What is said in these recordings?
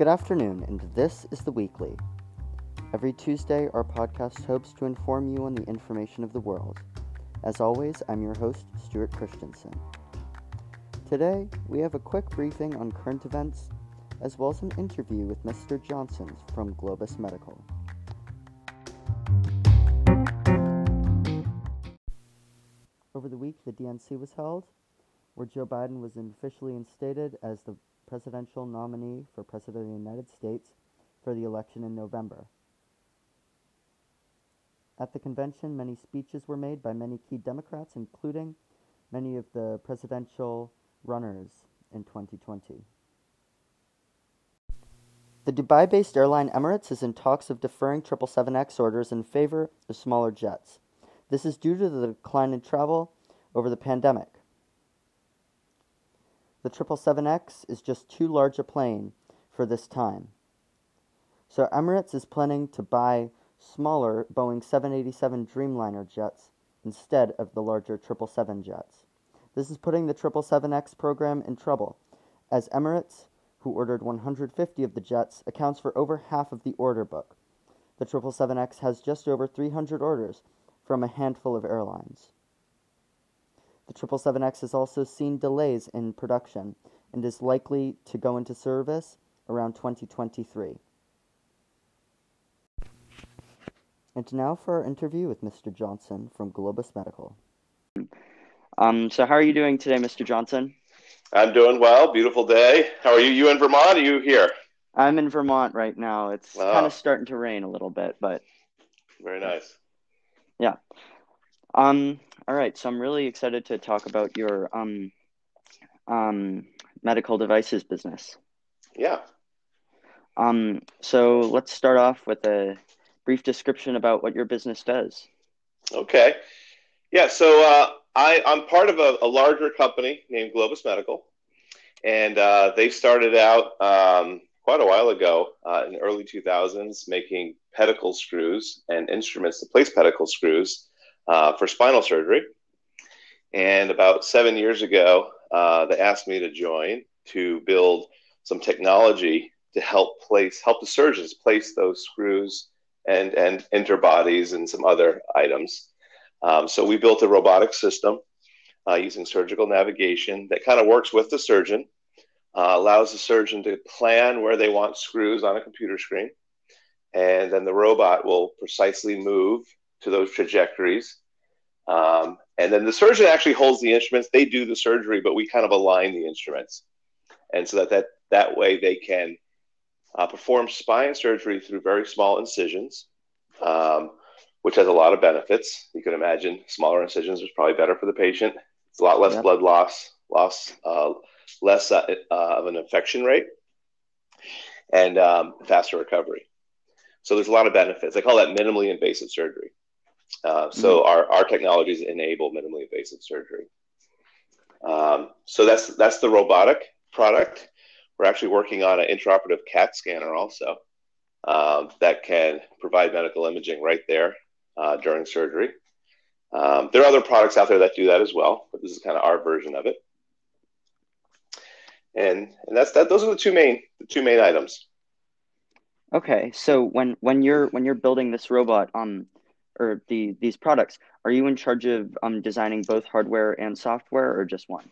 Good afternoon, and this is the weekly. Every Tuesday, our podcast hopes to inform you on the information of the world. As always, I'm your host, Stuart Christensen. Today, we have a quick briefing on current events, as well as an interview with Mr. Johnson from Globus Medical. Over the week, the DNC was held, where Joe Biden was officially instated as the presidential nominee for President of the United States for the election in November. At the convention, many speeches were made by many key Democrats, including many of the presidential runners in 2020. The Dubai based airline Emirates is in talks of deferring 777X orders in favor of smaller jets. This is due to the decline in travel over the pandemic. The 777X is just too large a plane for this time. So Emirates is planning to buy smaller Boeing 787 Dreamliner jets instead of the larger 777 jets. This is putting the 777X program in trouble, as Emirates, who ordered 150 of the jets, accounts for over half of the order book. The 777X has just over 300 orders from a handful of airlines. The 777X has also seen delays in production and is likely to go into service around 2023. And now for our interview with Mr. Johnson from Globus Medical. Um, so, how are you doing today, Mr. Johnson? I'm doing well. Beautiful day. How are you? You in Vermont? Are you here? I'm in Vermont right now. It's oh. kind of starting to rain a little bit, but very nice. Yeah. Um, all right, so I'm really excited to talk about your um, um, medical devices business. Yeah. Um, so let's start off with a brief description about what your business does. Okay. Yeah, so uh, I, I'm part of a, a, larger company named Globus Medical, and uh, they started out um, quite a while ago uh, in the early 2000s making pedicle screws and instruments to place pedicle screws uh, for spinal surgery. And about seven years ago, uh, they asked me to join to build some technology to help place help the surgeons place those screws and and interbodies and some other items. Um, so we built a robotic system uh, using surgical navigation that kind of works with the surgeon, uh, allows the surgeon to plan where they want screws on a computer screen, and then the robot will precisely move to those trajectories. Um, and then the surgeon actually holds the instruments. They do the surgery, but we kind of align the instruments. And so that that, that way they can uh, perform spine surgery through very small incisions, um, which has a lot of benefits. You can imagine smaller incisions is probably better for the patient. It's a lot less yep. blood loss, loss, uh, less uh, uh of an infection rate, and um, faster recovery. So there's a lot of benefits. I call that minimally invasive surgery. Uh, so mm-hmm. our, our technologies enable minimally invasive surgery. Um, so that's that's the robotic product. We're actually working on an intraoperative CAT scanner also um, that can provide medical imaging right there uh, during surgery. Um, there are other products out there that do that as well, but this is kind of our version of it. And and that's that. Those are the two main the two main items. Okay, so when when you're when you're building this robot, um, or the these products, are you in charge of um, designing both hardware and software, or just one?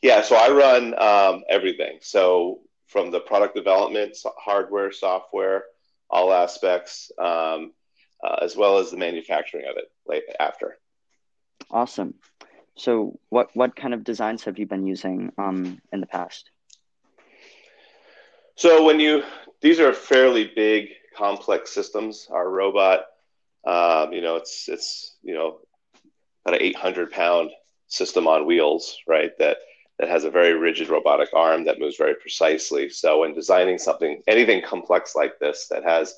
Yeah, so I run um, everything. So from the product development, hardware, software, all aspects, um, uh, as well as the manufacturing of it late after. Awesome. So, what what kind of designs have you been using um, in the past? So, when you these are fairly big, complex systems. Our robot um, you know, it's it's you know about an 800 pound system on wheels, right? That that has a very rigid robotic arm that moves very precisely. So when designing something, anything complex like this that has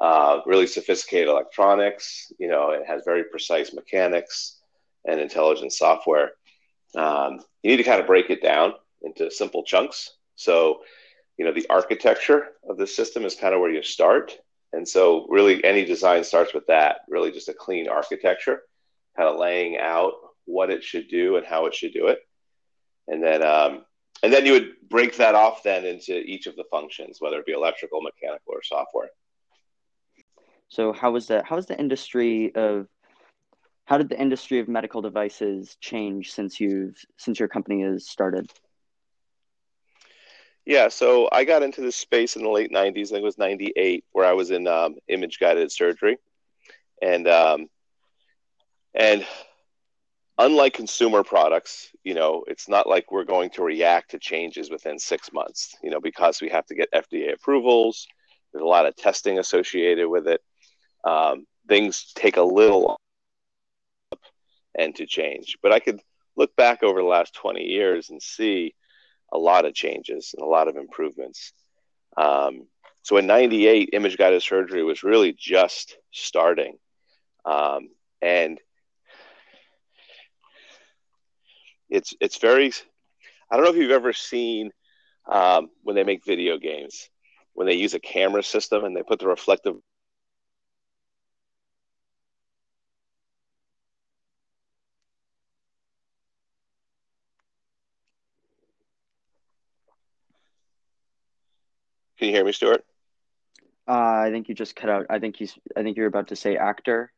uh, really sophisticated electronics, you know, it has very precise mechanics and intelligent software. Um, you need to kind of break it down into simple chunks. So, you know, the architecture of the system is kind of where you start, and so, really, any design starts with that really just a clean architecture, kind of laying out what it should do and how it should do it. And then, um, and then you would break that off then into each of the functions, whether it be electrical, mechanical, or software. So how was the how was the industry of how did the industry of medical devices change since you've since your company has started? Yeah, so I got into this space in the late '90s. I think it was '98, where I was in um, image guided surgery, and um, and unlike consumer products, you know, it's not like we're going to react to changes within six months. You know, because we have to get FDA approvals. There's a lot of testing associated with it. Um, things take a little and to change. But I could look back over the last 20 years and see a lot of changes and a lot of improvements. Um, so in 98, image guided surgery was really just starting. Um, and it's, it's very, I don't know if you've ever seen um, when they make video games, when they use a camera system and they put the reflective Can you hear me, Stuart? Uh, I think you just cut out. I think he's. I think you're about to say actor.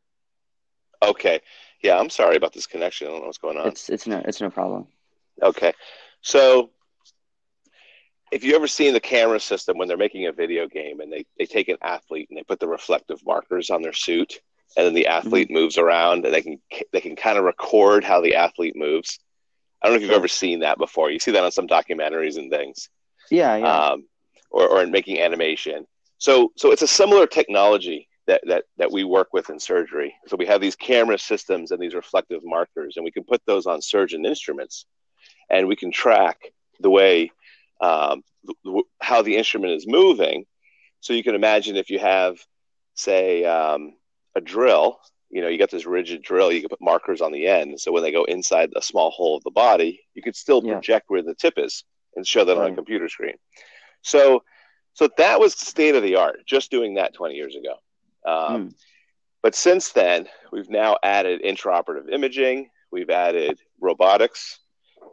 Okay. Yeah, I'm sorry about this connection. I don't know what's going on. It's it's no it's no problem. Okay. So if you ever seen the camera system when they're making a video game and they, they take an athlete and they put the reflective markers on their suit and then the athlete mm-hmm. moves around and they can they can kind of record how the athlete moves. I don't know if you've ever seen that before. You see that on some documentaries and things. Yeah, yeah. Um, or, or in making animation. So, so it's a similar technology that, that, that we work with in surgery. So we have these camera systems and these reflective markers, and we can put those on surgeon instruments, and we can track the way um, how the instrument is moving. So you can imagine if you have, say, um, a drill, you know, you got this rigid drill, you can put markers on the end. So when they go inside a small hole of the body, you could still project yeah. where the tip is and show that right. on a computer screen. So, so that was state of the art, just doing that 20 years ago. Um, mm. But since then, we've now added intraoperative imaging, we've added robotics,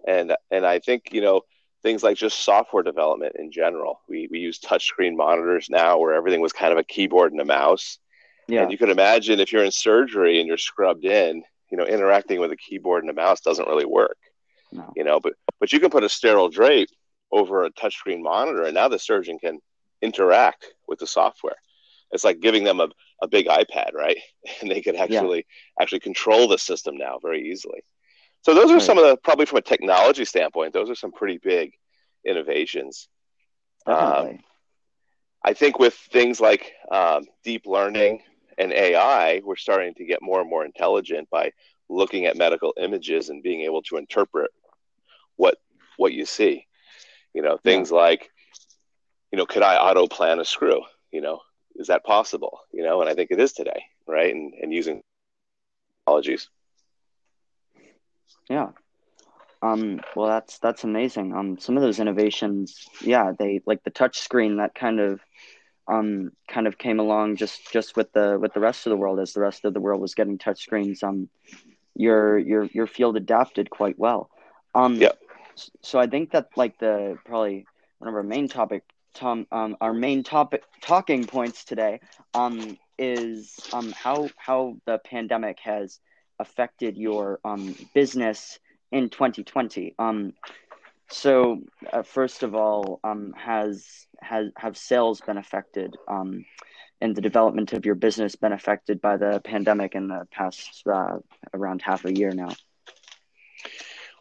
and and I think you know things like just software development in general. We we use touchscreen monitors now, where everything was kind of a keyboard and a mouse. Yeah. And you could imagine if you're in surgery and you're scrubbed in, you know, interacting with a keyboard and a mouse doesn't really work. No. You know, but but you can put a sterile drape over a touchscreen monitor, and now the surgeon can interact with the software. It's like giving them a, a big iPad, right? And they can actually yeah. actually control the system now very easily. So those are right. some of the probably from a technology standpoint, those are some pretty big innovations. Um, I think with things like um, deep learning and AI, we're starting to get more and more intelligent by looking at medical images and being able to interpret what what you see. You know, things yeah. like, you know, could I auto plan a screw? You know, is that possible? You know, and I think it is today, right? And and using technologies. Yeah. Um, well, that's that's amazing. Um, some of those innovations, yeah, they like the touch screen that kind of, um, kind of came along just just with the with the rest of the world as the rest of the world was getting touch screens. Um, your your your field adapted quite well. Um, yeah so I think that like the probably one of our main topic Tom um our main topic talking points today um is um how how the pandemic has affected your um business in 2020 um so uh, first of all um has has have sales been affected um and the development of your business been affected by the pandemic in the past uh, around half a year now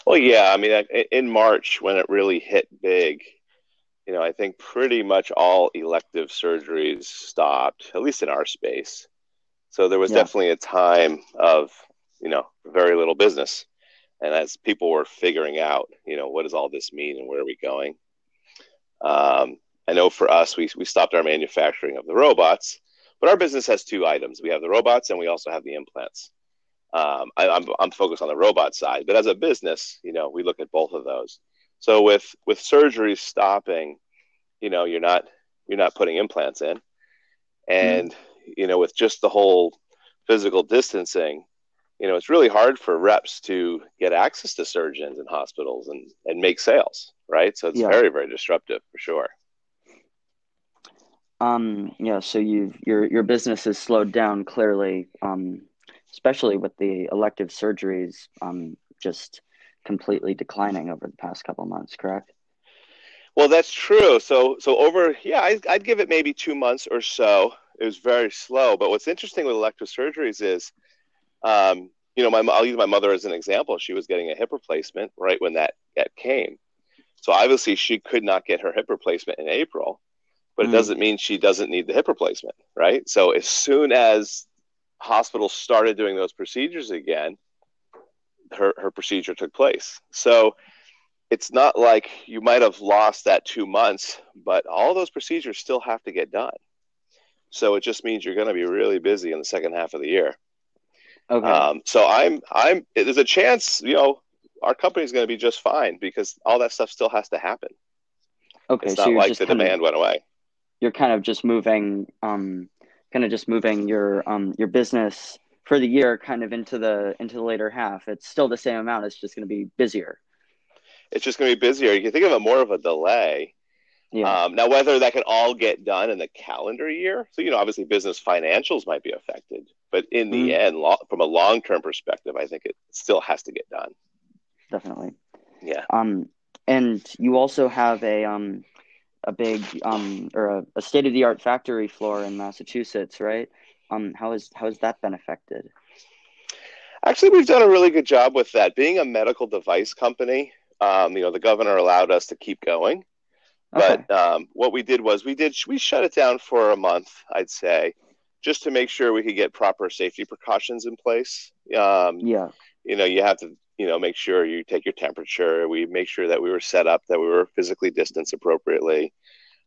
well, yeah. I mean, in March when it really hit big, you know, I think pretty much all elective surgeries stopped, at least in our space. So there was yeah. definitely a time of, you know, very little business. And as people were figuring out, you know, what does all this mean and where are we going? Um, I know for us, we, we stopped our manufacturing of the robots, but our business has two items. We have the robots and we also have the implants. Um, I, am I'm, I'm focused on the robot side, but as a business, you know, we look at both of those. So with with surgery stopping, you know, you're not you're not putting implants in, and mm. you know, with just the whole physical distancing, you know, it's really hard for reps to get access to surgeons and hospitals and, and make sales, right? So it's Yeah. very, very disruptive for sure. Um, yeah, so you've your your business has slowed down clearly, um, especially with the elective surgeries um, just completely declining over the past couple months, correct? Well, that's true. So, so over, yeah, I, I'd give it maybe two months or so. It was very slow. But what's interesting with elective surgeries is, um, you know, my, I'll use my mother as an example. She was getting a hip replacement right when that, that came. So obviously she could not get her hip replacement in April, but Mm. it doesn't mean she doesn't need the hip replacement, right? So as soon as hospitals started doing those procedures again, her, her procedure took place. So it's not like you might have lost that two months, but all those procedures still have to get done. So it just means you're going to be really busy in the second half of the year. Okay. Um, so I'm, I'm, there's a chance, you know, our company's going to be just fine because all that stuff still has to happen. okay, It's so not like the demand of went away. you're kind of just moving um kind of just moving your um your business for the year kind of into the into the later half. It's still the same amount, it's just going to be busier. It's just going to be busier. You can think of it more of a delay. Yeah. Um, now, whether that can all get done in the calendar year, so you know, obviously, business financials might be affected, but in the Mhm. end, lo- from a long-term perspective, I think it still has to get done. definitely. Yeah. Um, and you also have a um a big um or a, a state of the art factory floor in Massachusetts, right? Um, how is how has that been affected? Actually, we've done a really good job with that. Being a medical device company, um, you know, the governor allowed us to keep going. Okay. But um, what we did was we did we shut it down for a month, I'd say, just to make sure we could get proper safety precautions in place. Um, yeah. you know, you have to you know make sure you take your temperature. We make sure that we were set up, that we were physically distanced appropriately.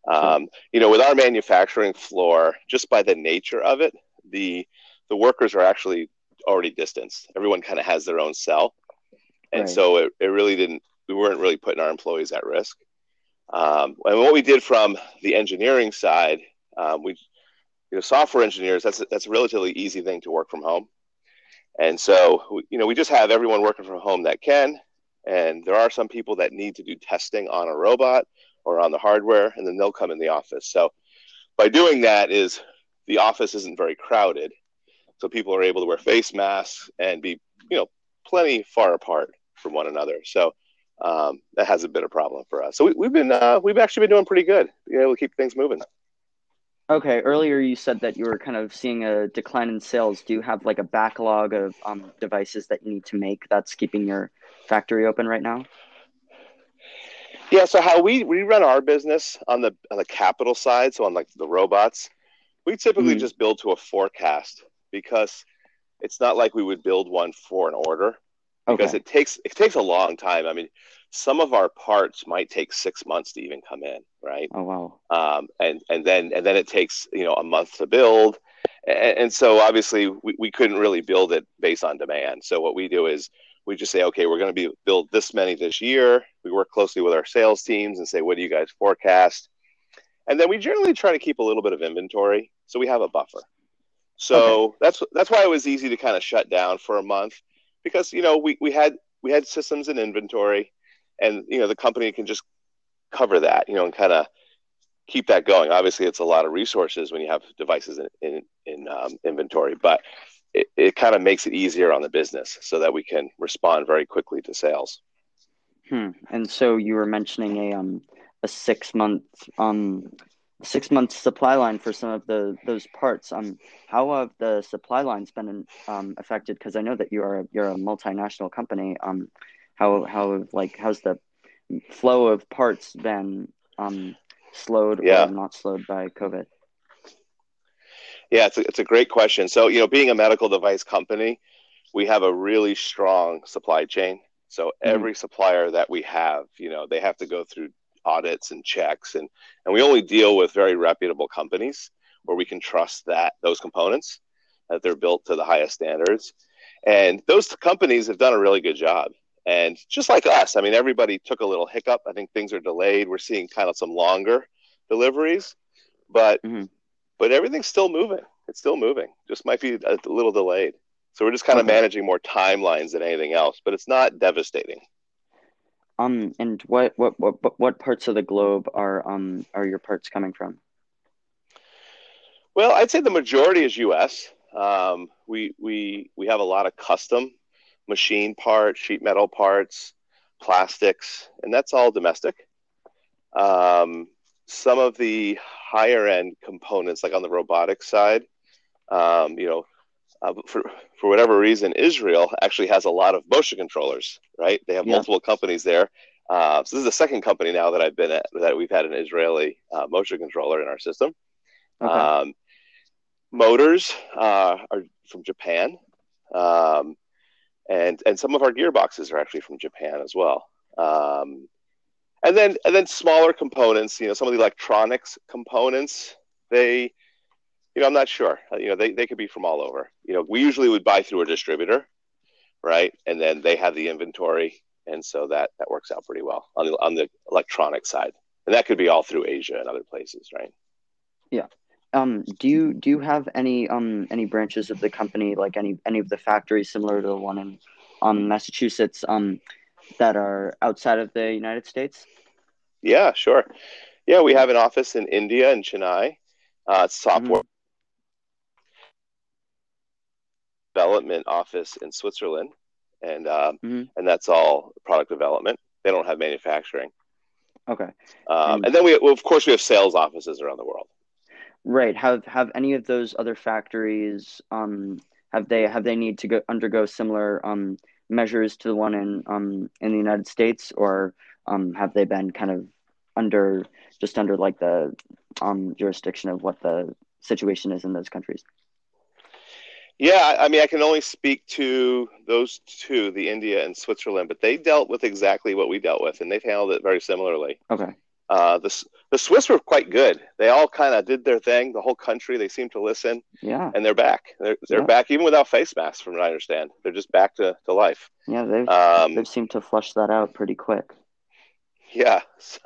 Um, you know, with our manufacturing floor, just by the nature of it, the the workers are actually already distanced. Everyone kind of has their own cell, and Right. so it, it really didn't. We weren't really putting our employees at risk. Um, and what we did from the engineering side, um, we, you know, software engineers. That's a, that's a relatively easy thing to work from home, and so you know we just have everyone working from home that can. And there are some people that need to do testing on a robot or on the hardware, and then they'll come in the office. So by doing that, is the office isn't very crowded, so people are able to wear face masks and be you know plenty far apart from one another. So um, that hasn't been a problem for us. So we, we've been uh, we've actually been doing pretty good, being able to keep things moving. Okay. Earlier you said that you were kind of seeing a decline in sales. Do you have like a backlog of um devices that you need to make that's keeping your factory open right now? Yeah. So how we we run our business on the on the capital side, so on like the robots, we typically Mhm. just build to a forecast because it's not like we would build one for an order because Okay. it takes it takes a long time. I mean, some of our parts might take six months to even come in, right? Oh wow. um, and and then and then it takes you know a month to build, and, and so obviously we, we couldn't really build it based on demand. So what we do is we just say, okay, we're going to be build this many this year. We work closely with our sales teams and say, what do you guys forecast? And then we generally try to keep a little bit of inventory, so we have a buffer. So that's that's why it was easy to kind of shut down for a month because you know we, we had we had systems in inventory, and you know the company can just cover that, you know, and kind of keep that going. Obviously, it's a lot of resources when you have devices in in, in um, inventory, but it, it kind of makes it easier on the business so that we can respond very quickly to sales. Hmm. And so you were mentioning a um a six month um six month supply line for some of the those parts. Um, how have the supply lines been um affected? Because I know that you are you're a multinational company. Um, how how like how's the flow of parts been um slowed Yeah. or not slowed by COVID? Yeah, it's a, it's a great question. So, you know, being a medical device company, we have a really strong supply chain. So every supplier that we have, you know, they have to go through audits and checks and and we only deal with very reputable companies where we can trust that those components that they're built to the highest standards. And those companies have done a really good job. And just like us, I mean, everybody took a little hiccup. I think things are delayed. We're seeing kind of some longer deliveries, but Mhm. but everything's still moving. It's still moving. Just might be a little delayed. So we're just kind of Okay. managing more timelines than anything else, but it's not devastating. Um, and what what what what- what parts of the globe are um are your parts coming from? Well, I'd say the majority is U.S. Um, we we we have a lot of custom machine parts, sheet metal parts, plastics, and that's all domestic. Um, some of the higher end components, like on the robotics side, um, you know, uh, for for whatever reason, Israel actually has a lot of motion controllers. Right? They have Yeah. multiple companies there. Uh, so this is the second company now that I've been at that we've had an Israeli uh, motion controller in our system. Okay. Um, motors uh, are from Japan, um, and and some of our gearboxes are actually from Japan as well. Um, and then and then smaller components, you know, some of the electronics components, they, you know, I'm not sure. Uh, You know, they, they could be from all over. You know, we usually would buy through a distributor, right? And then they have the inventory, and so that that works out pretty well on the on the electronic side. And that could be all through Asia and other places, right? Um, do you do you have any um any branches of the company like any any of the factories similar to the one in um Massachusetts um that are outside of the United States? Yeah, sure. Yeah, we have an office in India in Chennai. Uh, software development office in Switzerland, and um, Mhm. and that's all product development. They don't have manufacturing. Okay. Um, And- and then we, well, of course, we have sales offices around the world. Right. Have have any of those other factories um have they have they need to go undergo similar um measures to the one in um in the United States or um have they been kind of under just under like the um jurisdiction of what the situation is in those countries? Yeah, I I mean, I can only speak to those two, the India and Switzerland, but they dealt with exactly what we dealt with, and they've handled it very similarly. Okay. Uh, the the Swiss were quite good. They all kind of did their thing. The whole country, they seemed to listen. Yeah. and they're back. They're, they're Yeah. back even without face masks, from what I understand. They're just back to, to life. Yeah, they've Um, they've seemed to flush that out pretty quick. yeah, so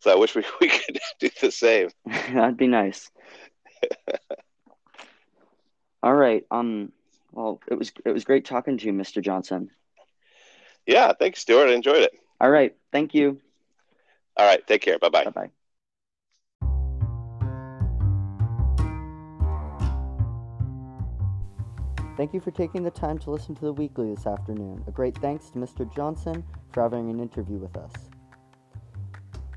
so I wish we, we could do the same. That'd be nice. All right. Um well, it was it was great talking to you, Mr. Johnson. Yeah, thanks, Stuart. I enjoyed it. All right. Thank you. All right, take care. Bye bye. Bye-bye. Thank you for taking the time to listen to the weekly this afternoon. A great thanks to Mr. Johnson for having an interview with us.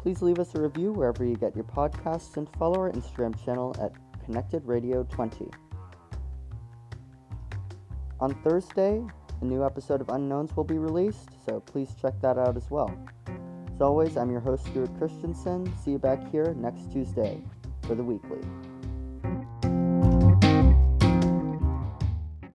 Please leave us a review wherever you get your podcasts and follow our Instagram channel at Connected Radio 20. On Thursday, a new episode of Unknowns will be released, so please check that out as well. As always, I'm your host, Stuart Christensen. See you back here next Tuesday for the weekly.